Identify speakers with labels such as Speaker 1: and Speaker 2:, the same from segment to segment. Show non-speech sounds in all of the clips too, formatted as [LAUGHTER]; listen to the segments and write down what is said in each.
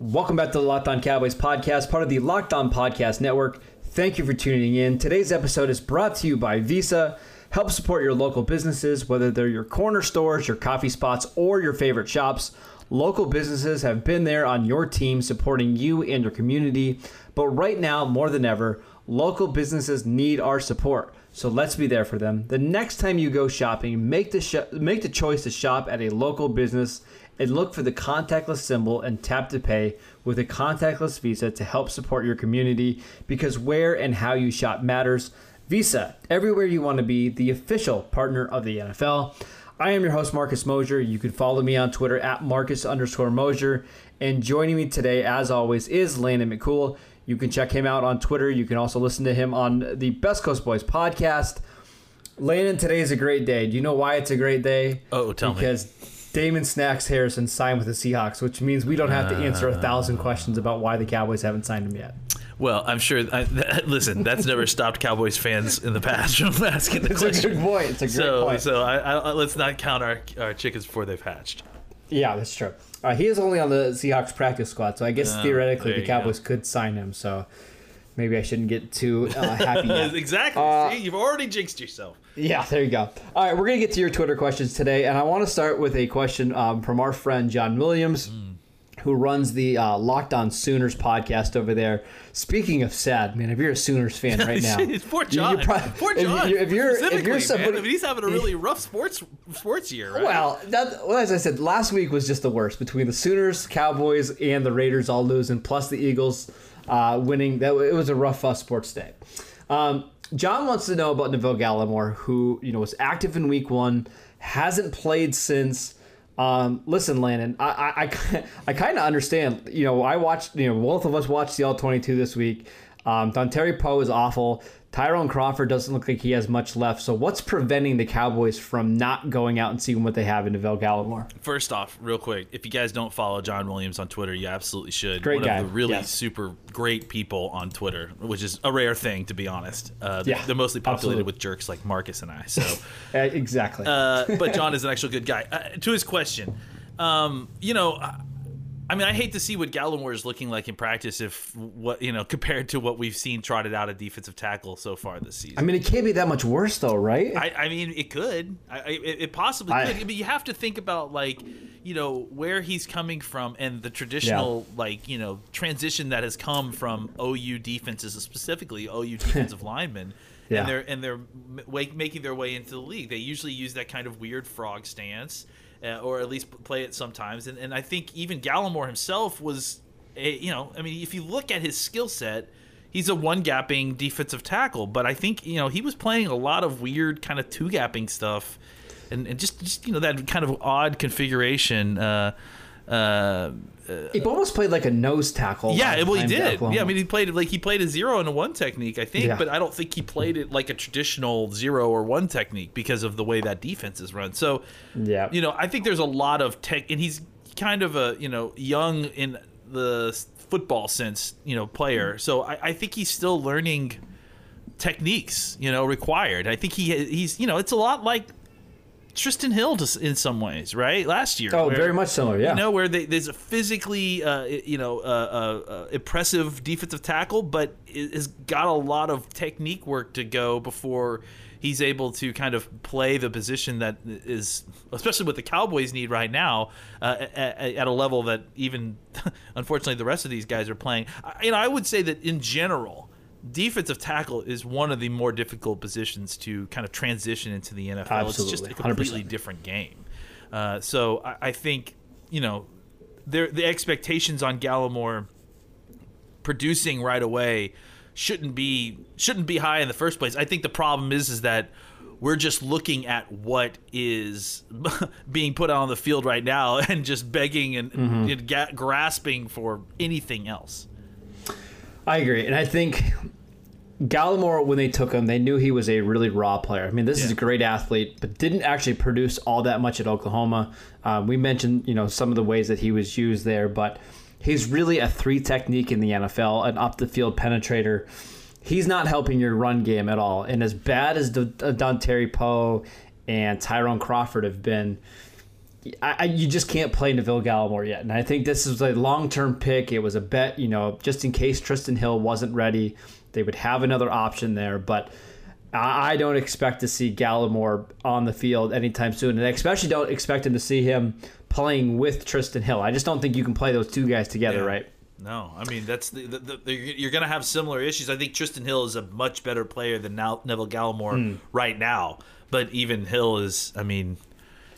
Speaker 1: Welcome back to the Locked On Cowboys podcast, part of the Locked On Podcast Network. Thank you for tuning in. Today's episode is brought to you by Visa. Help support your local businesses, whether they're your corner stores, your coffee spots, or your favorite shops. Local businesses have been there on your team supporting you and your community. But right now, more than ever, local businesses need our support. So let's be there for them. The next time you go shopping, make the sh- make the choice to shop at a local business and look for the contactless symbol and tap to pay with a contactless Visa to help support your community because where and how you shop matters. Visa, everywhere you want to be, the official partner of the NFL. I am your host, Marcus Mosher. You can follow me on Twitter at Marcus underscore Mosher. And joining me today, as always, is Landon McCool. You can check him out on Twitter. You can also listen to him on the Best Coast Boys podcast. Landon, today is a great day. Do you know why it's a great day?
Speaker 2: Oh, tell me.
Speaker 1: because Damon Snacks Harrison signed with the Seahawks, which means we don't have to answer a thousand questions about why the Cowboys haven't signed him yet.
Speaker 2: Well, I'm sure. I, th- [LAUGHS] listen, that's never stopped Cowboys fans in the past from [LAUGHS] asking the
Speaker 1: It's a
Speaker 2: question.
Speaker 1: good point. It's a great
Speaker 2: so,
Speaker 1: point.
Speaker 2: so I, I, let's not count our, our chickens before they've hatched.
Speaker 1: Yeah, that's true. Uh, he is only on the Seahawks practice squad, so I guess
Speaker 2: Oh,
Speaker 1: theoretically the Cowboys could sign him. So maybe I shouldn't get too uh, happy yet. [LAUGHS]
Speaker 2: exactly.
Speaker 1: Uh,
Speaker 2: See, you've already jinxed yourself.
Speaker 1: Yeah, there you go. All right, we're going to get to your Twitter questions today, and I want to start with a question um, from our friend John Williams, who runs the uh, Locked On Sooners podcast over there. Speaking of sad, man, if you're a Sooners fan right [LAUGHS] now,
Speaker 2: Poor John.
Speaker 1: you're prob- [LAUGHS]
Speaker 2: Poor
Speaker 1: if
Speaker 2: John.
Speaker 1: If you're, if you're
Speaker 2: man.
Speaker 1: somebody,
Speaker 2: I mean, he's having a really rough sports sports year, right?
Speaker 1: well, that, well, as I said, last week was just the worst between the Sooners, Cowboys, and the Raiders all losing, plus the Eagles uh, winning. That it was a rough uh, sports day. Um, John wants to know about Neville Gallimore, who you know was active in Week One, hasn't played since. Um, listen, Landon, I I, I, [LAUGHS] kind of understand. You know, I watched. You know, both of us watched the All Twenty Two this week. Um, Dontari Poe is awful. Tyrone Crawford doesn't look like he has much left. So, what's preventing the Cowboys from not going out and seeing what they have in Neville Gallimore?
Speaker 2: First off, real quick, if you guys don't follow John Williams on Twitter, you absolutely should.
Speaker 1: Great
Speaker 2: One
Speaker 1: guy,
Speaker 2: of the really
Speaker 1: yes.
Speaker 2: super great people on Twitter, which is a rare thing, to be honest. Uh, they're-
Speaker 1: Yeah,
Speaker 2: they're mostly populated
Speaker 1: absolutely.
Speaker 2: with jerks like Marcus and I. So, [LAUGHS]
Speaker 1: Uh, exactly.
Speaker 2: uh, but John is an actual good guy. Uh, to his question, um, you know, I, I mean, I hate to see what Gallimore is looking like in practice if what you know [LAUGHS] compared to what we've seen trotted out at defensive tackle so far this season.
Speaker 1: I mean, it can't be that much worse, though, right?
Speaker 2: I, I mean, it could. I, it it possibly
Speaker 1: I-
Speaker 2: could. But you have to think about like, you know, where he's coming from and the traditional like, you know, transition that has come from OU defenses, specifically OU [LAUGHS] defensive linemen.
Speaker 1: Yeah.
Speaker 2: And they're and they're making their way into the league. They usually use that kind of weird frog stance, uh, or at least play it sometimes. And, and I think even Gallimore himself was, a, you know, I mean, if you look at his skill set, he's a one gapping defensive tackle, but I think you know he was playing a lot of weird kind of two gapping stuff, and, and just just you know that kind of odd configuration. Uh, uh,
Speaker 1: he almost played like a nose tackle.
Speaker 2: yeah, well, he did. Yeah, I mean, he played like he played a zero and a one technique, I think,
Speaker 1: Yeah.
Speaker 2: but I don't think he played it like a traditional zero or one technique because of the way that defense is run. So,
Speaker 1: Yeah.
Speaker 2: you know, I think there's a lot of tech, and he's kind of a you know young in the football sense, you know, player. So I, I think he's still learning techniques, you know, required. I think he he's you know, it's a lot like Trysten Hill to, in some ways, right? Last year,
Speaker 1: Oh,
Speaker 2: where-
Speaker 1: very much similar. Yeah.
Speaker 2: you know, where they, there's a physically, uh, you know, uh, uh, uh, impressive defensive tackle, but has got a lot of technique work to go before he's able to kind of play the position that is, especially what the Cowboys need right now, uh, at, at a level that even, [LAUGHS] unfortunately, the rest of these guys are playing. I, you know, I would say that in general. Defensive tackle is one of the more difficult positions to kind of transition into the NFL. It's just a completely
Speaker 1: 100%.
Speaker 2: different game. Uh, so I, I think you know there the expectations on Gallimore producing right away shouldn't be shouldn't be high in the first place. I think the problem is is that we're just looking at what is [LAUGHS] being put on the field right now [LAUGHS] and just begging and, and ga- grasping for anything else.
Speaker 1: I agree, and I think Gallimore, when they took him, they knew he was a really raw player. I mean, this is a great athlete, but didn't actually produce all that much at Oklahoma. Um, we mentioned, you know, some of the ways that he was used there, but he's really a three technique in the NFL, an up the field penetrator. He's not helping your run game at all. And as bad as D- Dontari Poe and Tyrone Crawford have been, I, I, you just can't play Neville Gallimore yet. And I think this is a long term pick. It was a bet, you know, just in case Trysten Hill wasn't ready, they would have another option there. But I, I don't expect to see Gallimore on the field anytime soon. And I especially don't expect him to see him playing with Trysten Hill. I just don't think you can play those two guys together,
Speaker 2: Yeah.
Speaker 1: right?
Speaker 2: No, I mean that's the, the, the, the you're going to have similar issues. I think Trysten Hill is a much better player than now, Neville Gallimore hmm. right now. But even Hill is, I mean,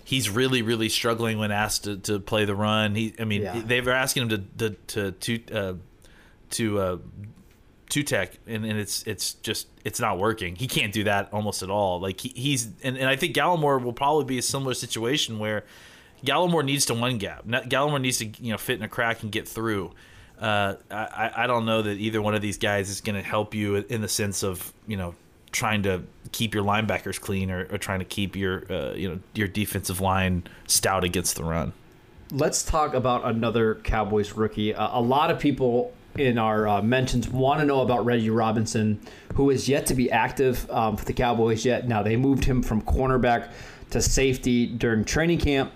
Speaker 2: he's really really struggling when asked to, to play the run. He, I mean,
Speaker 1: Yeah.
Speaker 2: they were asking him to to to to uh, to uh, two tech, and, and it's it's just it's not working. He can't do that almost at all. Like he, he's and, and I think Gallimore will probably be a similar situation where Gallimore needs to one gap. Gallimore needs to you know fit in a crack and get through. Uh, I I don't know that either one of these guys is going to help you in the sense of you know trying to keep your linebackers clean or, or trying to keep your uh, you know your defensive line stout against the run.
Speaker 1: Let's talk about another Cowboys rookie. Uh, a lot of people in our uh, mentions want to know about Reggie Robinson, who is yet to be active um, for the Cowboys yet. Now, they moved him from cornerback to safety during training camp.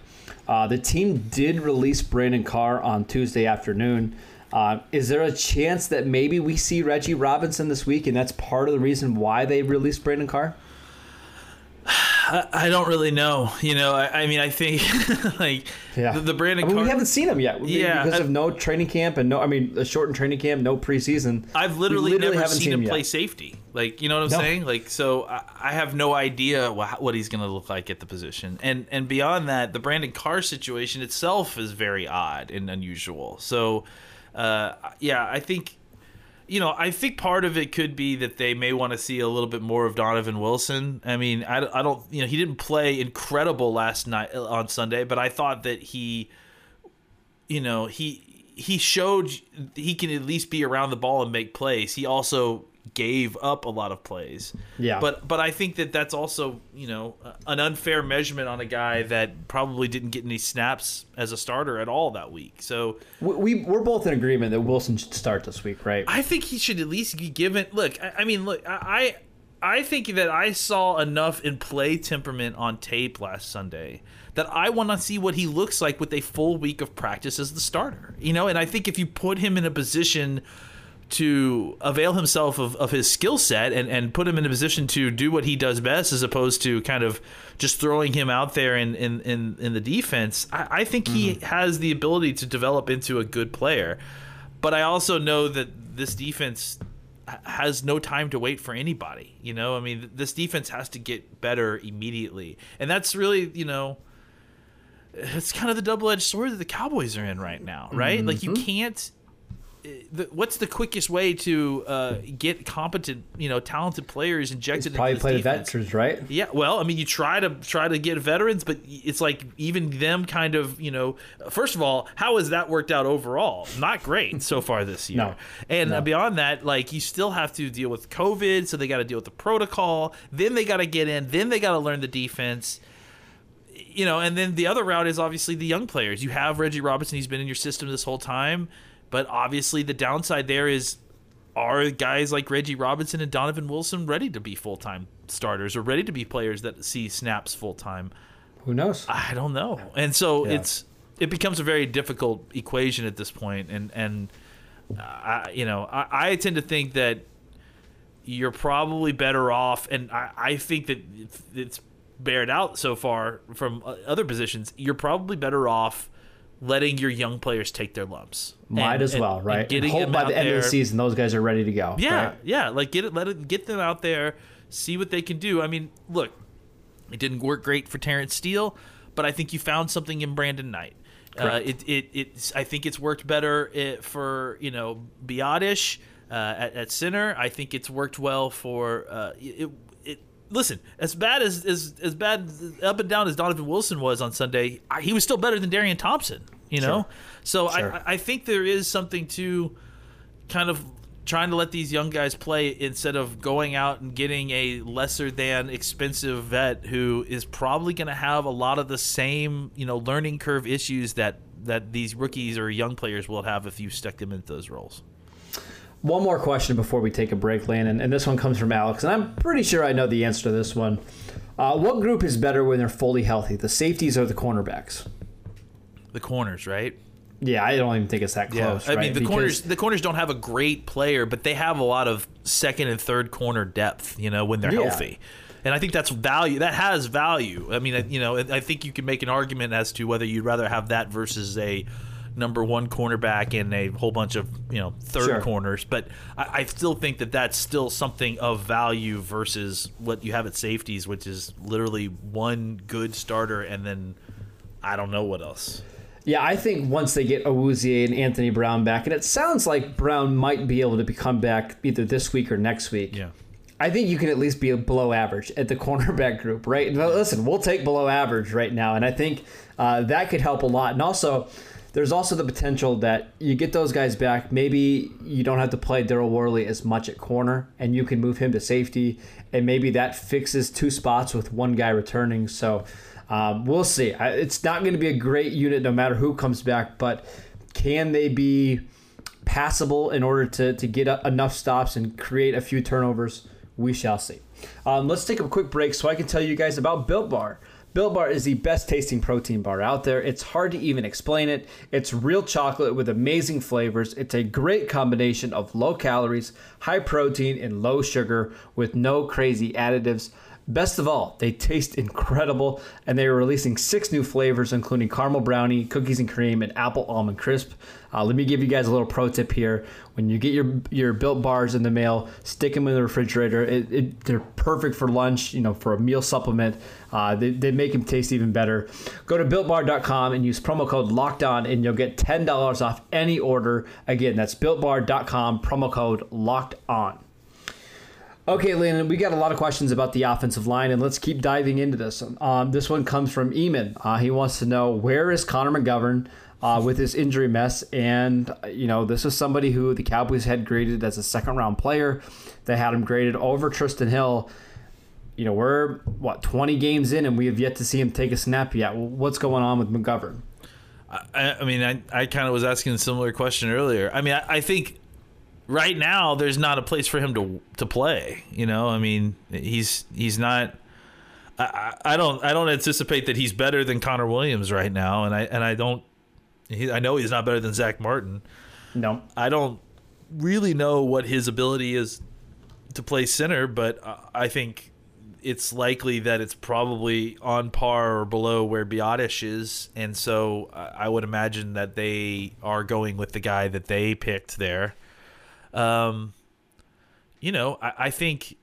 Speaker 1: Uh, the team did release Brandon Carr on Tuesday afternoon. Uh, is there a chance that maybe we see Reggie Robinson this week, and that's part of the reason why they released Brandon Carr?
Speaker 2: I don't really know. You know, I, I mean, I think [LAUGHS] like the, the Brandon
Speaker 1: I mean,
Speaker 2: Carr.
Speaker 1: we haven't seen him yet.
Speaker 2: Yeah,
Speaker 1: because
Speaker 2: I-
Speaker 1: of no training camp and no. I mean, a shortened training camp, no preseason.
Speaker 2: I've
Speaker 1: We
Speaker 2: literally, never
Speaker 1: haven't
Speaker 2: seen, him play safety. Like, you know what I'm
Speaker 1: No.
Speaker 2: saying? Like, so I, I have no idea wha- what he's going to look like at the position. And and beyond that, the Brandon Carr situation itself is very odd and unusual. So, uh, yeah, I think. You know, I think part of it could be that they may want to see a little bit more of Donovan Wilson. I mean, I, I don't, you know, he didn't play incredible last night uh, on Sunday, but I thought that he, you know he he showed he can at least be around the ball and make plays. He also gave up a lot of plays.
Speaker 1: Yeah.
Speaker 2: But but I think that that's also you know an unfair measurement on a guy that probably didn't get any snaps as a starter at all that week. So
Speaker 1: We, we we're both in agreement that Wilson should start this week, right?
Speaker 2: I think he should at least be given. Look, I, I mean, look, I, I I think that I saw enough in play temperament on tape last Sunday that I want to see what he looks like with a full week of practice as the starter. You know, and I think if you put him in a position to avail himself of, of his skill set and, and put him in a position to do what he does best as opposed to kind of just throwing him out there in, in, in, in the defense, I, I think he mm-hmm. has the ability to develop into a good player. But I also know that this defense has no time to wait for anybody. You know, I mean, this defense has to get better immediately. And that's really, you know, it's kind of the double edged sword that the Cowboys are in right now, right? Like, you mm-hmm. can't. Uh, The, what's the quickest way to uh, get competent, you know, talented players injected
Speaker 1: Probably
Speaker 2: into this
Speaker 1: play the veterans, right?
Speaker 2: Yeah, well, I mean, you try to try to get veterans, but it's like even them kind of, you know, first of all, how has that worked out overall? Not great so [LAUGHS] far this year.
Speaker 1: No.
Speaker 2: And
Speaker 1: No.
Speaker 2: beyond that, like you still have to deal with COVID, so they got to deal with the protocol. Then they got to get in. Then they got to learn the defense. You know, and then the other route is obviously the young players. You have Reggie Robinson; he's been in your system this whole time, but obviously the downside there is are guys like Reggie Robinson and Donovan Wilson ready to be full time starters or ready to be players that see snaps full time?
Speaker 1: Who knows?
Speaker 2: I don't know. And so
Speaker 1: Yeah.
Speaker 2: it's it becomes a very difficult equation at this point. and and uh, I, you know, I, I tend to think that you're probably better off and I, I think that it's, it's bared out so far from uh, other positions. You're probably better off letting your young players take their lumps.
Speaker 1: Might
Speaker 2: And-
Speaker 1: as
Speaker 2: and-
Speaker 1: well, right? And
Speaker 2: getting
Speaker 1: hope by the end of the season, those guys are ready to go.
Speaker 2: yeah,
Speaker 1: right?
Speaker 2: yeah. Like get it, let it, get them out there, see what they can do. I mean, look, it didn't work great for Terence Steele, but I think you found something in Brandon Knight. Uh,
Speaker 1: Correct.
Speaker 2: it, it, I think it's worked better uh for you know Biadasz uh, at, at center. I think it's worked well for uh, it. Listen, as bad as as as bad up and down as Donovan Wilson was on Sunday, I, he was still better than Darian Thompson. You know,
Speaker 1: Sure.
Speaker 2: so
Speaker 1: Sure.
Speaker 2: I I think there is something to kind of trying to let these young guys play instead of going out and getting a lesser than expensive vet who is probably going to have a lot of the same you know learning curve issues that that these rookies or young players will have if you stuck them into those roles.
Speaker 1: One more question before we take a break, Landon, and this one comes from Alex, and I'm pretty sure I know the answer to this one. Uh, what group is better when they're fully healthy, the safeties or the cornerbacks?
Speaker 2: The corners, right?
Speaker 1: Yeah, I don't even think it's that close. Yeah.
Speaker 2: I
Speaker 1: right?
Speaker 2: mean the
Speaker 1: Because-
Speaker 2: corners the corners don't have a great player, but they have a lot of second and third corner depth. You know when they're
Speaker 1: Yeah.
Speaker 2: healthy, and I think that's value. That has value. I mean, you know, I think you can make an argument as to whether you'd rather have that versus a number one cornerback and a whole bunch of you know third
Speaker 1: Sure.
Speaker 2: corners. But I, I still think that that's still something of value versus what you have at safeties, which is literally one good starter and then I don't know what else.
Speaker 1: Yeah, I think once they get Awuzie and Anthony Brown back, and it sounds like Brown might be able to become back either this week or next week.
Speaker 2: Yeah.
Speaker 1: I think you can at least be below average at the [LAUGHS] cornerback group, right? Listen, we'll take below average right now, and I think uh, that could help a lot. And also, there's also the potential that you get those guys back. Maybe you don't have to play Daryl Worley as much at corner, and you can move him to safety, and maybe that fixes two spots with one guy returning. So um, we'll see. It's not going to be a great unit no matter who comes back, but can they be passable in order to, to get enough stops and create a few turnovers? We shall see. Um, let's take a quick break so I can tell you guys about Built Bar. Built Bar is the best tasting protein bar out there. It's hard to even explain it. It's real chocolate with amazing flavors. It's a great combination of low calories, high protein, and low sugar with no crazy additives. Best of all, they taste incredible, and they are releasing six new flavors, including caramel brownie, cookies and cream, and apple almond crisp. Uh, let me give you guys a little pro tip here. When you get your your built bars in the mail, stick them in the refrigerator. It, it, they're perfect for lunch, you know, for a meal supplement. Uh, they, they make them taste even better. Go to builtbar.com and use promo code locked on, and you'll get $10 off any order. Again, that's builtbar.com, promo code locked on. Okay, Landon, we got a lot of questions about the offensive line, and let's keep diving into this. Um, this one comes from Eamon. Uh, he wants to know where is Connor McGovern uh, with his injury mess, and you know this is somebody who the Cowboys had graded as a second round player. They had him graded over Trysten Hill. You know we're what twenty games in, and we have yet to see him take a snap yet. What's going on with McGovern?
Speaker 2: I, I mean, I, I kind of was asking a similar question earlier. I mean, I, I think right now there's not a place for him to to play. You know, I mean, he's he's not. I I don't I don't anticipate that he's better than Connor Williams right now, and I and I don't. He, I know he's not better than Zach Martin.
Speaker 1: No,
Speaker 2: I don't really know what his ability is to play center, but I think it's likely that it's probably on par or below where Biadasz is, and so I I would imagine that they are going with the guy that they picked there. Um, you know, I, I think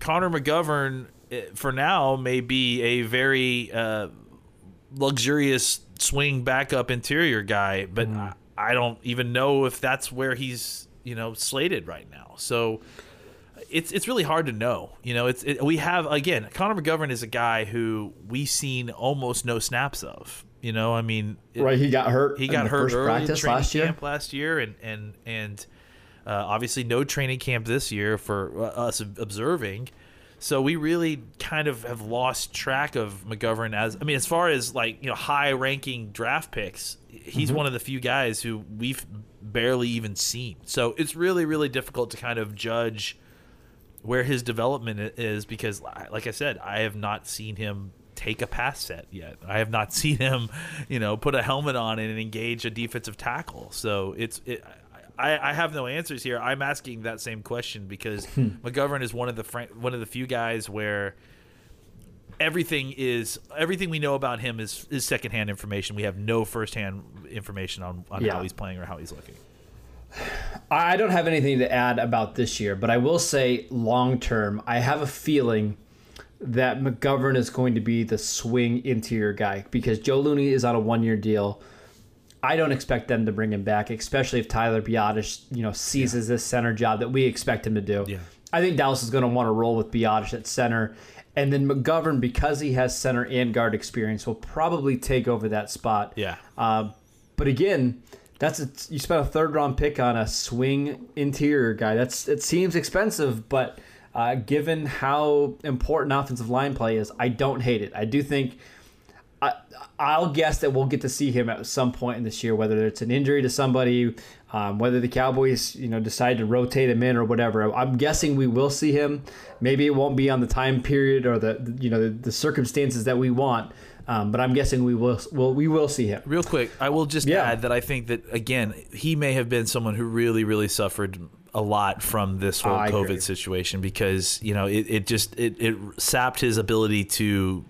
Speaker 2: Connor McGovern eh, for now may be a very uh, luxurious swing backup interior guy, but I, I don't even know if that's where he's you know slated right now. So it's it's really hard to know. You know, it's it, we have again Connor McGovern is a guy who we've seen almost no snaps of. You know, I mean, it-
Speaker 1: right? He got hurt.
Speaker 2: he
Speaker 1: in
Speaker 2: got
Speaker 1: the
Speaker 2: hurt
Speaker 1: first
Speaker 2: early
Speaker 1: practice
Speaker 2: training
Speaker 1: last year.
Speaker 2: camp last year, and and and uh, obviously no training camp this year for uh, us observing. So we really kind of have lost track of McGovern as I mean, as far as like you know, high ranking draft picks, he's
Speaker 1: Mm-hmm.
Speaker 2: one of the few guys who we've barely even seen. So it's really really difficult to kind of judge where his development is because like I said, I have not seen him take a pass set yet. I have not [LAUGHS] seen him, you know, put a helmet on and engage a defensive tackle. So it's it, I, I have no answers here. I'm asking that same question because hmm. McGovern is one of the fran- one of the few guys where everything is everything we know about him is is secondhand information. We have no firsthand information on, on
Speaker 1: Yeah.
Speaker 2: how he's playing or how he's looking.
Speaker 1: I don't have anything to add about this year, but I will say long term, I have a feeling that McGovern is going to be the swing interior guy because Joe Looney is on a one year deal. I don't expect them to bring him back, especially if Tyler Biadasz, you know, seizes this center job that we expect him to do.
Speaker 2: Yeah.
Speaker 1: I think Dallas is going to want to roll with Biadasz at center. And then McGovern, because he has center and guard experience, will probably take over that spot.
Speaker 2: Yeah.
Speaker 1: Uh, but again, that's a, you spent a third round pick on a swing interior guy. That's it seems expensive, but uh, given how important offensive line play is, I don't hate it. I do think I, I'll guess that we'll get to see him at some point in this year, whether it's an injury to somebody, um, whether the Cowboys, you know, decide to rotate him in or whatever. I'm guessing we will see him. Maybe it won't be on the time period or the, you know, the, the circumstances that we want. Um, but I'm guessing we will, will we will see him.
Speaker 2: Real quick, I will just
Speaker 1: Yeah.
Speaker 2: add that I think that again, he may have been someone who really, really suffered a lot from this whole
Speaker 1: I
Speaker 2: COVID
Speaker 1: agree.
Speaker 2: situation because you know it, it just it, it sapped his ability to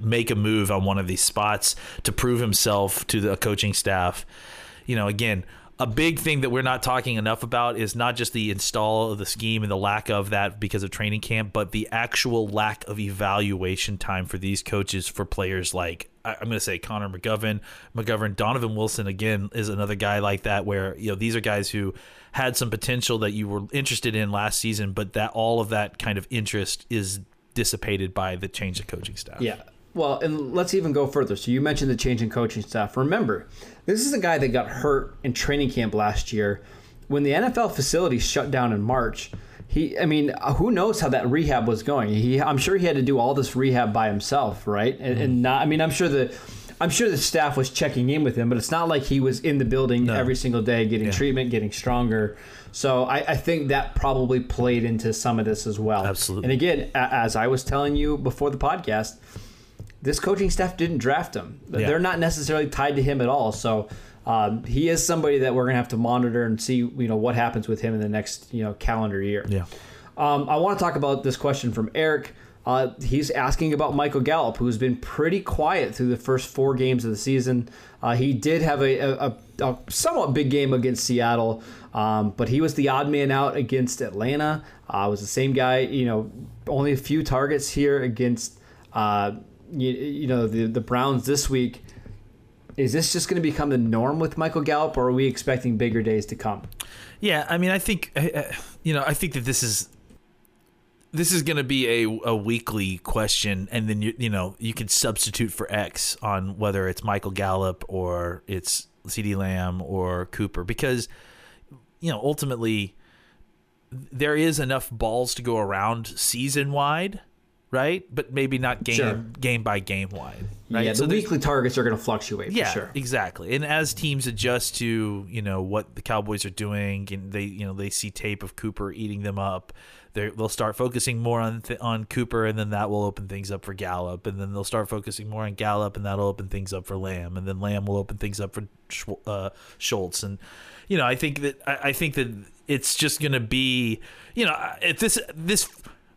Speaker 2: make a move on one of these spots to prove himself to the coaching staff. You know, again, a big thing that we're not talking enough about is not just the install of the scheme and the lack of that because of training camp, but the actual lack of evaluation time for these coaches for players like I'm going to say Connor McGovern, McGovern, Donovan Wilson again is another guy like that where you know these are guys who had some potential that you were interested in last season, but that all of that kind of interest is dissipated by the change of coaching staff.
Speaker 1: Yeah. Well, and let's even go further. So you mentioned the change in coaching staff. Remember, this is a guy that got hurt in training camp last year when the NFL facility shut down in March. He, I mean, uh, who knows how that rehab was going? He, I'm sure he had to do all this rehab by himself, right? And, and not, I mean, I'm sure the, I'm sure the staff was checking in with him, but it's not like he was in the building every single day getting
Speaker 2: Yeah.
Speaker 1: treatment, getting stronger. So I, I think that probably played into some of this as well.
Speaker 2: Absolutely.
Speaker 1: And again, as I was telling you before the podcast, this coaching staff didn't draft him.
Speaker 2: Yeah.
Speaker 1: They're not necessarily tied to him at all. So um, he is somebody that we're going to have to monitor and see, you know, what happens with him in the next, you know, calendar year.
Speaker 2: Yeah.
Speaker 1: Um, I want to talk about this question from Eric. Uh, he's asking about Michael Gallup, who's been pretty quiet through the first four games of the season. Uh, he did have a, a, a, a somewhat big game against Seattle, um, but he was the odd man out against Atlanta. Uh, was the same guy, you know, only a few targets here against, uh, you, you know, the the Browns this week. Is this just going to become the norm with Michael Gallup, or are we expecting bigger days to come?
Speaker 2: Yeah, I mean, I think uh, you know, I think that this is this is going to be a, a weekly question, and then you you know you can substitute for X on whether it's Michael Gallup or it's CeeDee Lamb or Cooper because you know ultimately there is enough balls to go around season wide, right? But maybe not game
Speaker 1: Sure.
Speaker 2: game by game wide. Right?
Speaker 1: Yeah, the
Speaker 2: So
Speaker 1: weekly targets are going to fluctuate
Speaker 2: yeah,
Speaker 1: for sure.
Speaker 2: exactly. And as teams adjust to you know what the Cowboys are doing, and they you know they see tape of Cooper eating them up, they they'll start focusing more on th- on Cooper, and then that will open things up for Gallup, and then they'll start focusing more on Gallup, and that'll open things up for Lamb, and then Lamb will open things up for Sch- uh, Schultz, and you know I think that I, I think that it's just gonna be you know if this this.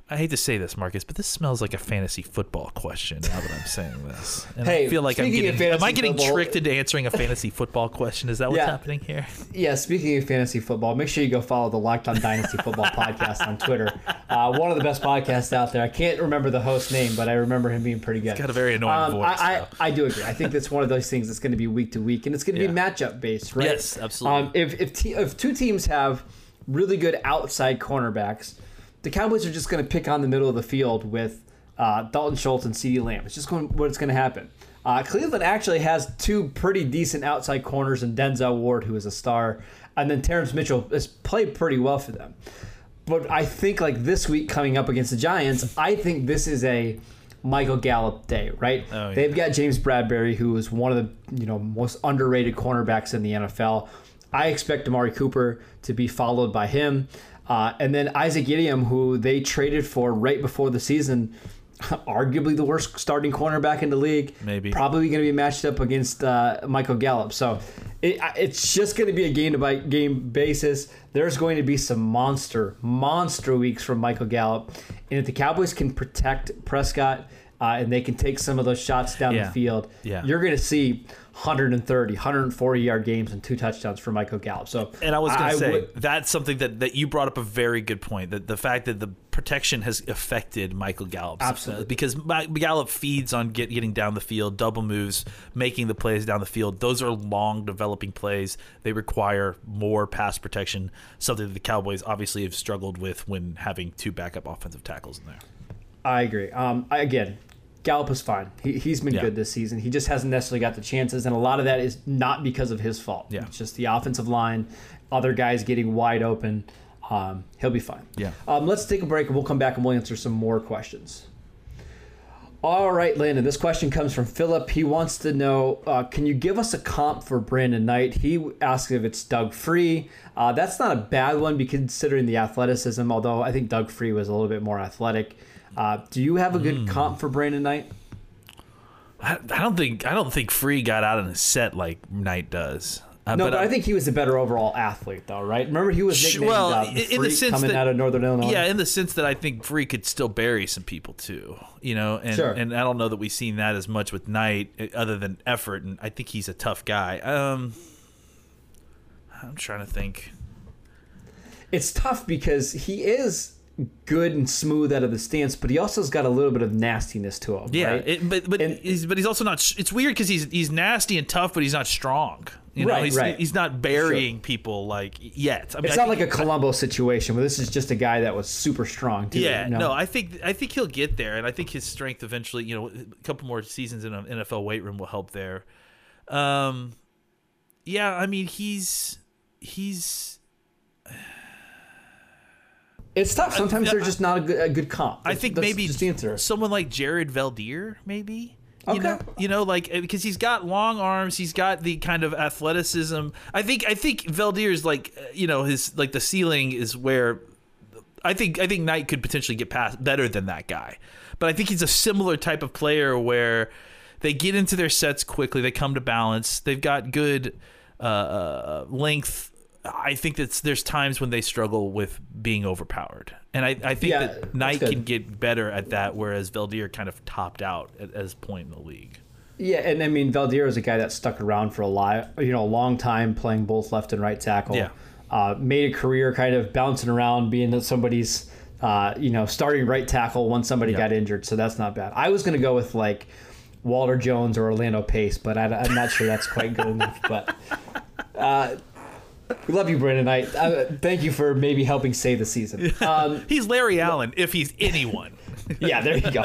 Speaker 2: I hate to say this, Marcus, but this smells like a fantasy football question. Now that I'm saying this, and
Speaker 1: Hey,
Speaker 2: I feel like I'm getting. Am I getting
Speaker 1: football-
Speaker 2: tricked into answering a fantasy football question? Is that what's
Speaker 1: Yeah.
Speaker 2: happening here?
Speaker 1: Yeah, speaking of fantasy football, make sure you go follow the Locked On Dynasty Football podcast on Twitter. Uh, one of the best podcasts out there. I can't remember the host name, but I remember him being pretty good.
Speaker 2: got a very annoying
Speaker 1: Um,
Speaker 2: voice,
Speaker 1: I. I, I do agree. I think that's one of those things that's going to be week to week, and it's going to
Speaker 2: Yeah.
Speaker 1: be matchup based, right?
Speaker 2: Yes, absolutely.
Speaker 1: Um, if if, te- if two teams have really good outside cornerbacks, the Cowboys are just going to pick on the middle of the field with uh, Dalton Schultz and CeeDee Lamb. It's just going what's going to happen. Uh, Cleveland actually has two pretty decent outside corners and Denzel Ward, who is a star, and then Terrance Mitchell has played pretty well for them. But I think like this week coming up against the Giants, I think this is a Michael Gallup day, right?
Speaker 2: Oh, yeah.
Speaker 1: They've got James Bradberry, who is one of the you know most underrated cornerbacks in the NFL. I expect Amari Cooper to be followed by him, uh, and then Isaac Yiadom, who they traded for right before the season, [LAUGHS] arguably the worst starting cornerback in the league.
Speaker 2: Maybe.
Speaker 1: probably going to be matched up against uh, Michael Gallup. So it, it's just going to be a game to by game basis. There's going to be some monster, monster weeks from Michael Gallup, and if the Cowboys can protect Prescott uh, and they can take some of those shots down
Speaker 2: Yeah.
Speaker 1: the field,
Speaker 2: Yeah.
Speaker 1: you're going to see 130, 140 yard games and two touchdowns for Michael Gallup. So,
Speaker 2: And I was going to say
Speaker 1: would-
Speaker 2: that's something that, that you brought up a very good point. That the fact that the protection has affected Michael Gallup
Speaker 1: Absolutely.
Speaker 2: because Mi- Gallup feeds on get, getting down the field, double moves, making the plays down the field. Those are long developing plays. They require more pass protection. Something that the Cowboys obviously have struggled with when having two backup offensive tackles in there.
Speaker 1: I agree. Um, I, again, Gallup is fine. He, he's been
Speaker 2: Yeah.
Speaker 1: good this season. He just hasn't necessarily got the chances, and a lot of that is not because of his fault.
Speaker 2: Yeah.
Speaker 1: It's just the offensive line, other guys getting wide open. Um, he'll be fine.
Speaker 2: Yeah.
Speaker 1: Um, let's take a break, and we'll come back and we'll answer some more questions. All right, Landon. This question comes from Philip. He wants to know: uh, Can you give us a comp for Brandon Knight? He asks if it's Doug Free. Uh, that's not a bad one, considering the athleticism. Although I think Doug Free was a little bit more athletic. Uh, do you have a good
Speaker 2: Hmm.
Speaker 1: comp for Brandon Knight?
Speaker 2: I, I don't think I don't think Free got out in a set like Knight does. Uh,
Speaker 1: No, but, I
Speaker 2: uh,
Speaker 1: think he was a better overall athlete, though, right? Remember, he was nicknamed
Speaker 2: well,
Speaker 1: uh,
Speaker 2: in-
Speaker 1: the
Speaker 2: in the sense
Speaker 1: coming
Speaker 2: that-
Speaker 1: out of Northern Illinois.
Speaker 2: Yeah, in the sense that I think Free could still bury some people too, you know, and
Speaker 1: Sure.
Speaker 2: and I don't know that we've seen that as much with Knight, eh, other than effort, and I think he's a tough guy. Um, I'm trying to think.
Speaker 1: it's tough because he is good and smooth out of the stance, but he also has got a little bit of nastiness to him.
Speaker 2: Yeah,
Speaker 1: right?
Speaker 2: it, but but
Speaker 1: And-
Speaker 2: he's but he's also not. It's weird because he's he's nasty and tough, but he's not strong. You know,
Speaker 1: Right,
Speaker 2: he's
Speaker 1: right.
Speaker 2: he's not burying people like yet. I mean,
Speaker 1: it's
Speaker 2: I
Speaker 1: not like a Colombo situation where this is just a guy that was super strong. Too,
Speaker 2: Yeah,
Speaker 1: you know?
Speaker 2: no, I think I think he'll get there, and I think his strength eventually, you know, a couple more seasons in an NFL weight room will help there. Um, yeah, I mean he's he's.
Speaker 1: It's tough. Sometimes
Speaker 2: I-
Speaker 1: they're just not a good, a good comp.
Speaker 2: I think
Speaker 1: That's
Speaker 2: maybe
Speaker 1: just the answer.
Speaker 2: someone like Jared Veldheer, maybe. You
Speaker 1: Okay.
Speaker 2: know, you know, like uh, because he's got long arms, he's got the kind of athleticism. I think I think Veldheer's like uh, you know his like the ceiling is where I think I think Knight could potentially get past better than that guy. But I think he's a similar type of player where they get into their sets quickly, they come to balance, they've got good uh, uh, length. I think that there's times when they struggle with being overpowered, and I, I think
Speaker 1: Yeah,
Speaker 2: that Knight can get better at that, whereas Veldheer kind of topped out at, at point in the league.
Speaker 1: Yeah, and I mean Veldheer is a guy that stuck around for a lot, you know, a long time playing both left and right tackle.
Speaker 2: Yeah.
Speaker 1: Uh, made a career kind of bouncing around, being somebody's, uh, you know, starting right tackle once somebody
Speaker 2: Yeah.
Speaker 1: got injured. So that's not bad. I was going to go with like Walter Jones or Orlando Pace, but I, am not sure that's quite good enough. But [LAUGHS] uh, we love you, Brandon Knight. Uh, thank you for maybe helping save the season. [LAUGHS] Um,
Speaker 2: He's Larry Allen if he's anyone. [LAUGHS]
Speaker 1: yeah, there you go.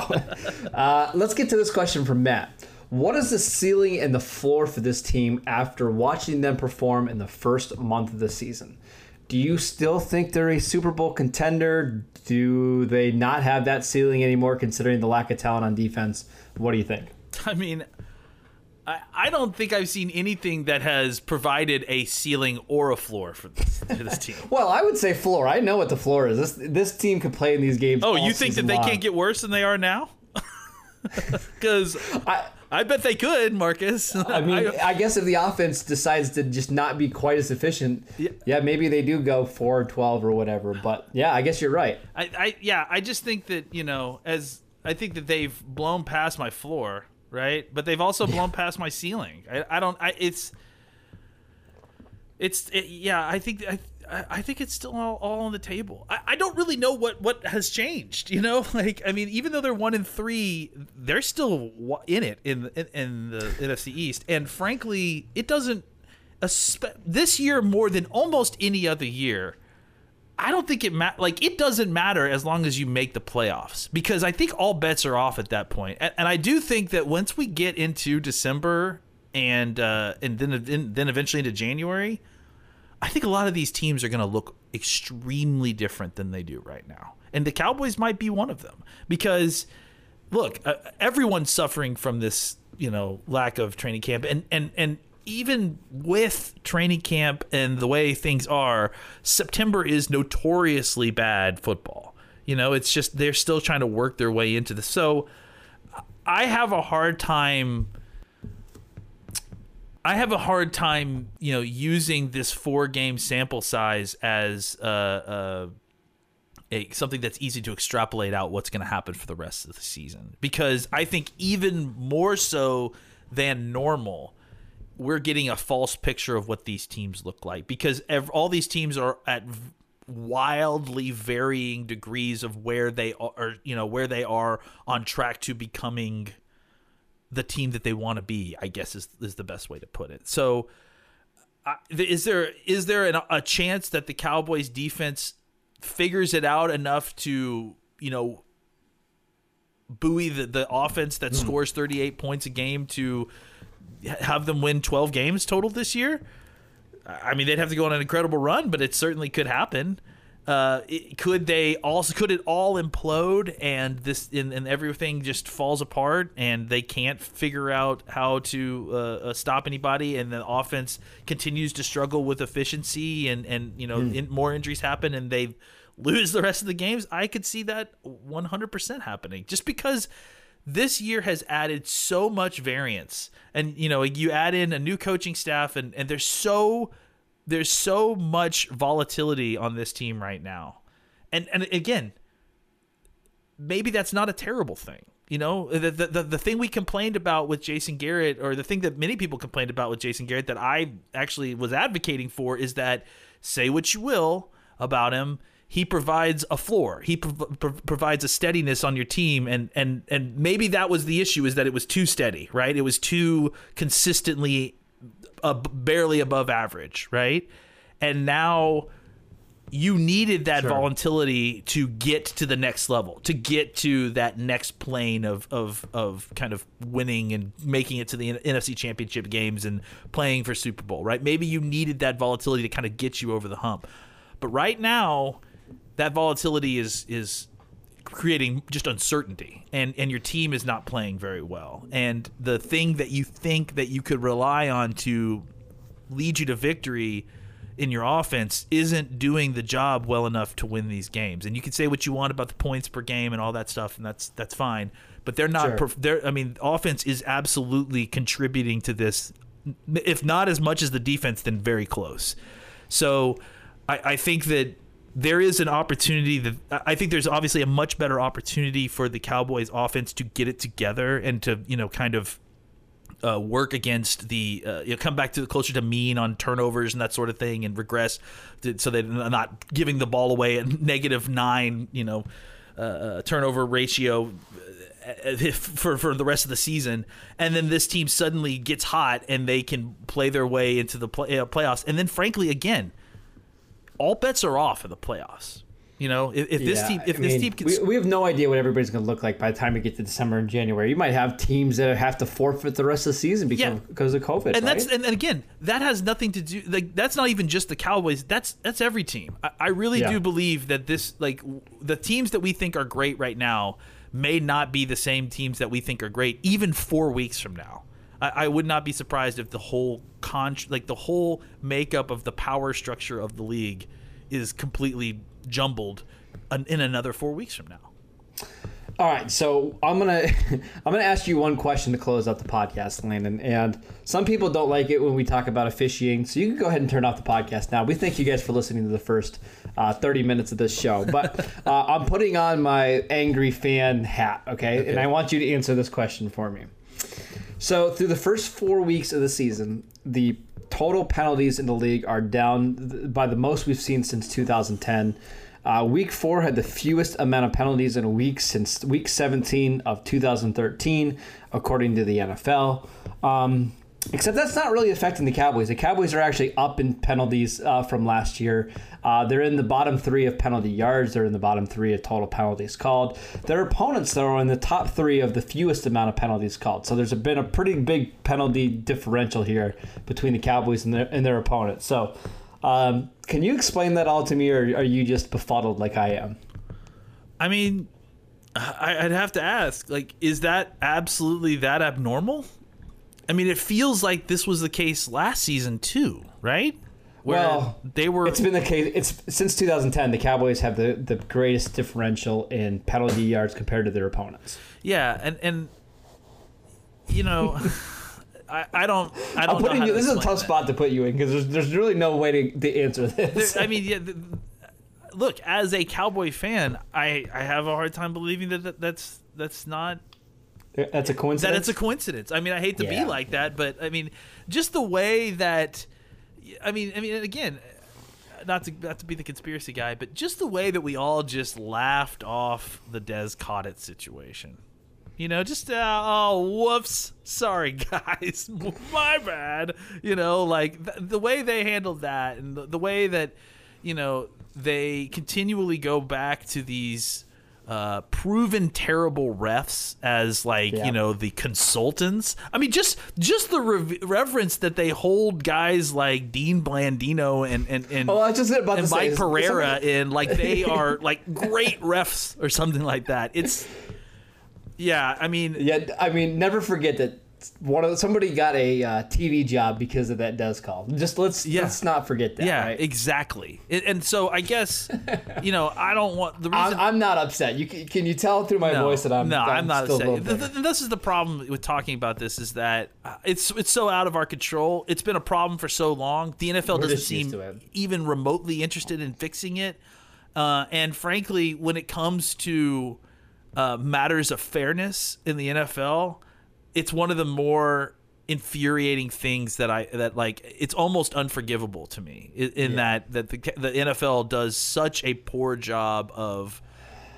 Speaker 1: Uh, let's get to this question from Matt. What is the ceiling and the floor for this team after watching them perform in the first month of the season? Do you still think they're a Super Bowl contender? Do they not have that ceiling anymore considering the lack of talent on defense? What do you think?
Speaker 2: I mean, I, I don't think I've seen anything that has provided a ceiling or a floor for this, for this team. [LAUGHS]
Speaker 1: Well, I would say floor. I know what the floor is. This this team could play in these games.
Speaker 2: Oh, you think that they
Speaker 1: long.
Speaker 2: can't get worse than they are now? [LAUGHS] Because
Speaker 1: I,
Speaker 2: I bet they could, Marcus.
Speaker 1: I [LAUGHS] mean, I, guess if the offense decides to just not be quite as efficient,
Speaker 2: Yeah.
Speaker 1: yeah, maybe they do go 4 12 or whatever. But yeah, I guess you're right.
Speaker 2: I, I yeah, I just think that you know, as I think that they've blown past my floor, right? But they've also blown past my ceiling. I, I don't. I it's it's it, yeah. I think I. I think it's still all, all on the table. I, I don't really know what, what has changed. You know, [LAUGHS] like I mean, even though they're one in three, they're still in it in in, in the NFC East. And frankly, it doesn't. This year more than almost any other year, I don't think it ma- like it doesn't matter as long as you make the playoffs because I think all bets are off at that point. And, and I do think that once we get into December and uh, and then then eventually into January, I think a lot of these teams are going to look extremely different than they do right now. And the Cowboys might be one of them because look, uh, everyone's suffering from this, you know, lack of training camp and and and even with training camp and the way things are, September is notoriously bad football. You know, it's just they're still trying to work their way into this. So I have a hard time I have a hard time, you know, using this four game sample size as uh, uh, a something that's easy to extrapolate out what's going to happen for the rest of the season because I think even more so than normal, we're getting a false picture of what these teams look like because ev- all these teams are at v- wildly varying degrees of where they are, or, you know, where they are on track to becoming the team that they want to be. I guess is is the best way to put it. So, uh, is there is there an, a chance that the Cowboys defense figures it out enough to you know buoy the, the offense that scores 38 points a game to have them win 12 games total this year. I mean, they'd have to go on an incredible run, but it certainly could happen. Uh, it, could they also could it all implode and this and, and everything just falls apart and they can't figure out how to uh, uh, stop anybody and the offense continues to struggle with efficiency and and you know in, more injuries happen and they lose the rest of the games i could see that 100% happening just because this year has added so much variance. And you know you add in a new coaching staff and and there's so there's so much volatility on this team right now. And and again maybe that's not a terrible thing you know? The, the the the thing we complained about with Jason Garrett or the thing that many people complained about with Jason Garrett that I actually was advocating for is that say what you will about him he provides a floor. He prov- prov- provides a steadiness on your team, and and and maybe that was the issue is that it was too steady, right? It was too consistently, uh, barely above average, right? And now you needed that volatility to get to the next level, to get to that next plane of of of kind of winning and making it to the NFC Championship games and playing for Super Bowl, right? Maybe you needed that volatility to kind of get you over the hump. But right now, that volatility is is creating just uncertainty and and your team is not playing very well. And the thing that you think that you could rely on to lead you to victory in your offense isn't doing the job well enough to win these games. And you can say what you want about the points per game and all that stuff, and that's that's fine. But they're not.
Speaker 1: Sure.
Speaker 2: They're. I mean, offense is absolutely contributing to this, if not as much as the defense, then very close. So, I, I think that there is an opportunity that I think there's obviously a much better opportunity for the Cowboys offense to get it together and to you know kind of uh, work against the uh, you know, come back to the closer to mean on turnovers and that sort of thing and regress to, so they're not giving the ball away at [LAUGHS] negative nine you know uh, uh, turnover ratio uh, for for the rest of the season. And then this team suddenly gets hot and they can play their way into the play, uh, playoffs. And then frankly again all bets are off in the playoffs you know if, if this team if
Speaker 1: I
Speaker 2: this
Speaker 1: mean,
Speaker 2: team can
Speaker 1: we, we have no idea what everybody's going to look like by the time we get to December and January. You might have teams that have to forfeit the rest of the season because,
Speaker 2: Yeah.
Speaker 1: because of COVID.
Speaker 2: and that's and, and again that has nothing to do like that's not even just the cowboys that's that's every team i, I really
Speaker 1: Yeah.
Speaker 2: do believe that this like w- the teams that we think are great right now may not be the same teams that we think are great even four weeks from now i, I would not be surprised if the whole con like the whole makeup of the power structure of the league is completely jumbled an- in another four weeks from now
Speaker 1: All right, so I'm gonna [LAUGHS] I'm gonna ask you one question to close out the podcast, Landon. And some people don't like it when we talk about officiating, so you can go ahead and turn off the podcast now. We thank you guys for listening to the first uh, 30 minutes of this show, but [LAUGHS] uh, I'm putting on my angry fan hat, okay? And I want you to answer this question for me. So through the first four weeks of the season, the total penalties in the league are down by the most we've seen since 2010. Uh, week four had the fewest amount of penalties in a week since week 17 of 2013, according to the NFL. Um, except that's not really affecting the Cowboys. The Cowboys are actually up in penalties uh, from last year. Uh, they're in the bottom three of penalty yards. They're in the bottom three of total penalties called. Their opponents, though, are in the top three of the fewest amount of penalties called. So there's been a pretty big penalty differential here between the Cowboys and their, and their opponents. So um, can you explain that all to me, or are you just befuddled like I am?
Speaker 2: I mean, I'd have to ask, like, is that absolutely that abnormal? I mean, it feels like this was the case last season too, right? Where
Speaker 1: Well,
Speaker 2: they were.
Speaker 1: It's been the case. It's since 2010. The Cowboys have the, the greatest differential in penalty yards compared to their opponents.
Speaker 2: yeah, and and you know, [LAUGHS] I, I don't I don't
Speaker 1: I'm putting you. This is a tough
Speaker 2: that.
Speaker 1: spot to put you in because there's, there's really no way to, to answer this.
Speaker 2: There- I mean, [LAUGHS] yeah. The, look, as a Cowboy fan, I I have a hard time believing that, that that's that's not
Speaker 1: That's a coincidence.
Speaker 2: that it's a coincidence. I mean, I hate to
Speaker 1: Yeah.
Speaker 2: be like that, but I mean, just the way that, I mean, I mean, again, not to not to be the conspiracy guy, but just the way that we all just laughed off the Dez Caught It situation. You know, just uh, oh, whoops, sorry [LAUGHS] guys, [LAUGHS] my bad. You know, like th- the way they handled that, and the, the way that you know they continually go back to these uh, proven terrible refs as like
Speaker 1: Yeah.
Speaker 2: you know the consultants. I mean, just just the rev- reverence that they hold guys like Dean Blandino and and and,
Speaker 1: Oh, I just about
Speaker 2: and Mike
Speaker 1: is-
Speaker 2: Pereira [LAUGHS] in like they are like great refs or something like that. It's yeah, I mean
Speaker 1: Yeah, I mean, never forget that one of somebody got a uh, TV job because of that Dez call. Just let's
Speaker 2: Yeah.
Speaker 1: let's not forget that.
Speaker 2: yeah,
Speaker 1: right?
Speaker 2: exactly. And- and so I guess [LAUGHS] you know I don't want the reason
Speaker 1: I'm, I'm not upset. You can, can you tell through my
Speaker 2: no,
Speaker 1: voice that I'm
Speaker 2: no, I'm, not
Speaker 1: still a
Speaker 2: upset.
Speaker 1: little
Speaker 2: Th-
Speaker 1: bitter.
Speaker 2: th- this is the problem with talking about this is that uh, it's it's so out of our control. It's been a problem for so long. The NFL
Speaker 1: We're
Speaker 2: doesn't seem even remotely interested in fixing it. Uh, and frankly, when it comes to uh, matters of fairness in the NFL, it's one of the more infuriating things that I that like it's almost unforgivable to me in, in that that the the NFL does such a poor job of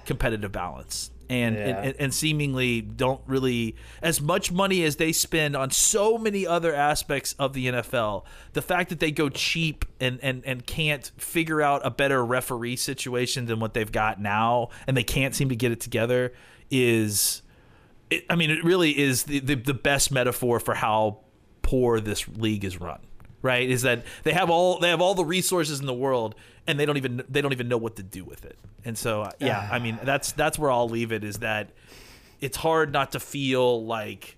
Speaker 2: competitive balance and,
Speaker 1: Yeah.
Speaker 2: and and seemingly don't really as much money as they spend on so many other aspects of the NFL the fact that they go cheap and and and can't figure out a better referee situation than what they've got now and they can't seem to get it together is it, I mean it really is the, the the best metaphor for how poor this league is run right? Is that they have all they have all the resources in the world and they don't even they don't even know what to do with it. And so uh, yeah i mean that's that's where i'll leave it is that it's hard not to feel like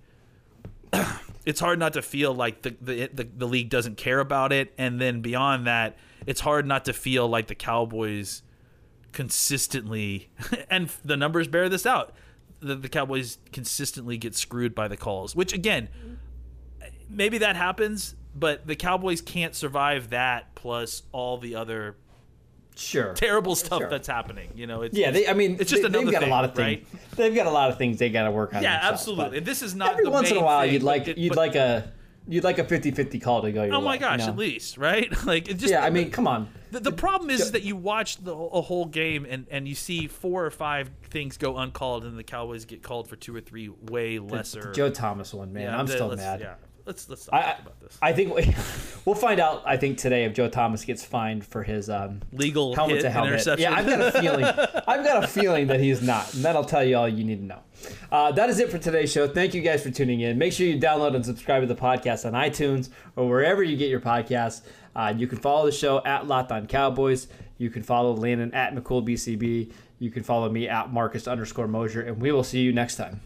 Speaker 2: [CLEARS THROAT] it's hard not to feel like the, the the the league doesn't care about it. And then beyond that it's hard not to feel like the cowboys consistently [LAUGHS] and the numbers bear this out the, the cowboys consistently get screwed by the calls which again maybe that happens but the cowboys can't survive that plus all the other
Speaker 1: Sure.
Speaker 2: terrible stuff
Speaker 1: Sure.
Speaker 2: that's happening you know it's
Speaker 1: Yeah, they, I mean,
Speaker 2: it's just
Speaker 1: they,
Speaker 2: another
Speaker 1: they've got
Speaker 2: thing,
Speaker 1: a lot of
Speaker 2: right?
Speaker 1: things. They've got a lot of things they got to work on.
Speaker 2: yeah absolutely this is not
Speaker 1: Every
Speaker 2: the
Speaker 1: once in a while,
Speaker 2: thing,
Speaker 1: you'd like
Speaker 2: it-
Speaker 1: you'd
Speaker 2: but-
Speaker 1: like a you'd like a 50-50 call to go your
Speaker 2: oh
Speaker 1: way.
Speaker 2: my gosh
Speaker 1: you know?
Speaker 2: at least right [LAUGHS] like it just
Speaker 1: Yeah, I mean, come on.
Speaker 2: The, the problem is, that you watch the a whole game and, and you see four or five things go uncalled and the Cowboys get called for two or three way lesser.
Speaker 1: Joe Thomas one, man.
Speaker 2: Yeah,
Speaker 1: I'm
Speaker 2: the-
Speaker 1: still mad.
Speaker 2: Yeah, let's let's talk
Speaker 1: I,
Speaker 2: about this.
Speaker 1: I think we, [LAUGHS] we'll find out. I think today if Joe Thomas gets fined for his um,
Speaker 2: Legal
Speaker 1: helmet to helmet.
Speaker 2: interception.
Speaker 1: Yeah, I've got a feeling. [LAUGHS] I've got a feeling that he's not, and that'll tell you all you need to know. Uh, that is it for today's show. Thank you guys for tuning in. Make sure you download and subscribe to the podcast on iTunes or wherever you get your podcasts. Uh, you can follow the show at Locked On Cowboys. You can follow Landon at McCoolBCB. You can follow me at Marcus underscore Mosher, and we will see you next time.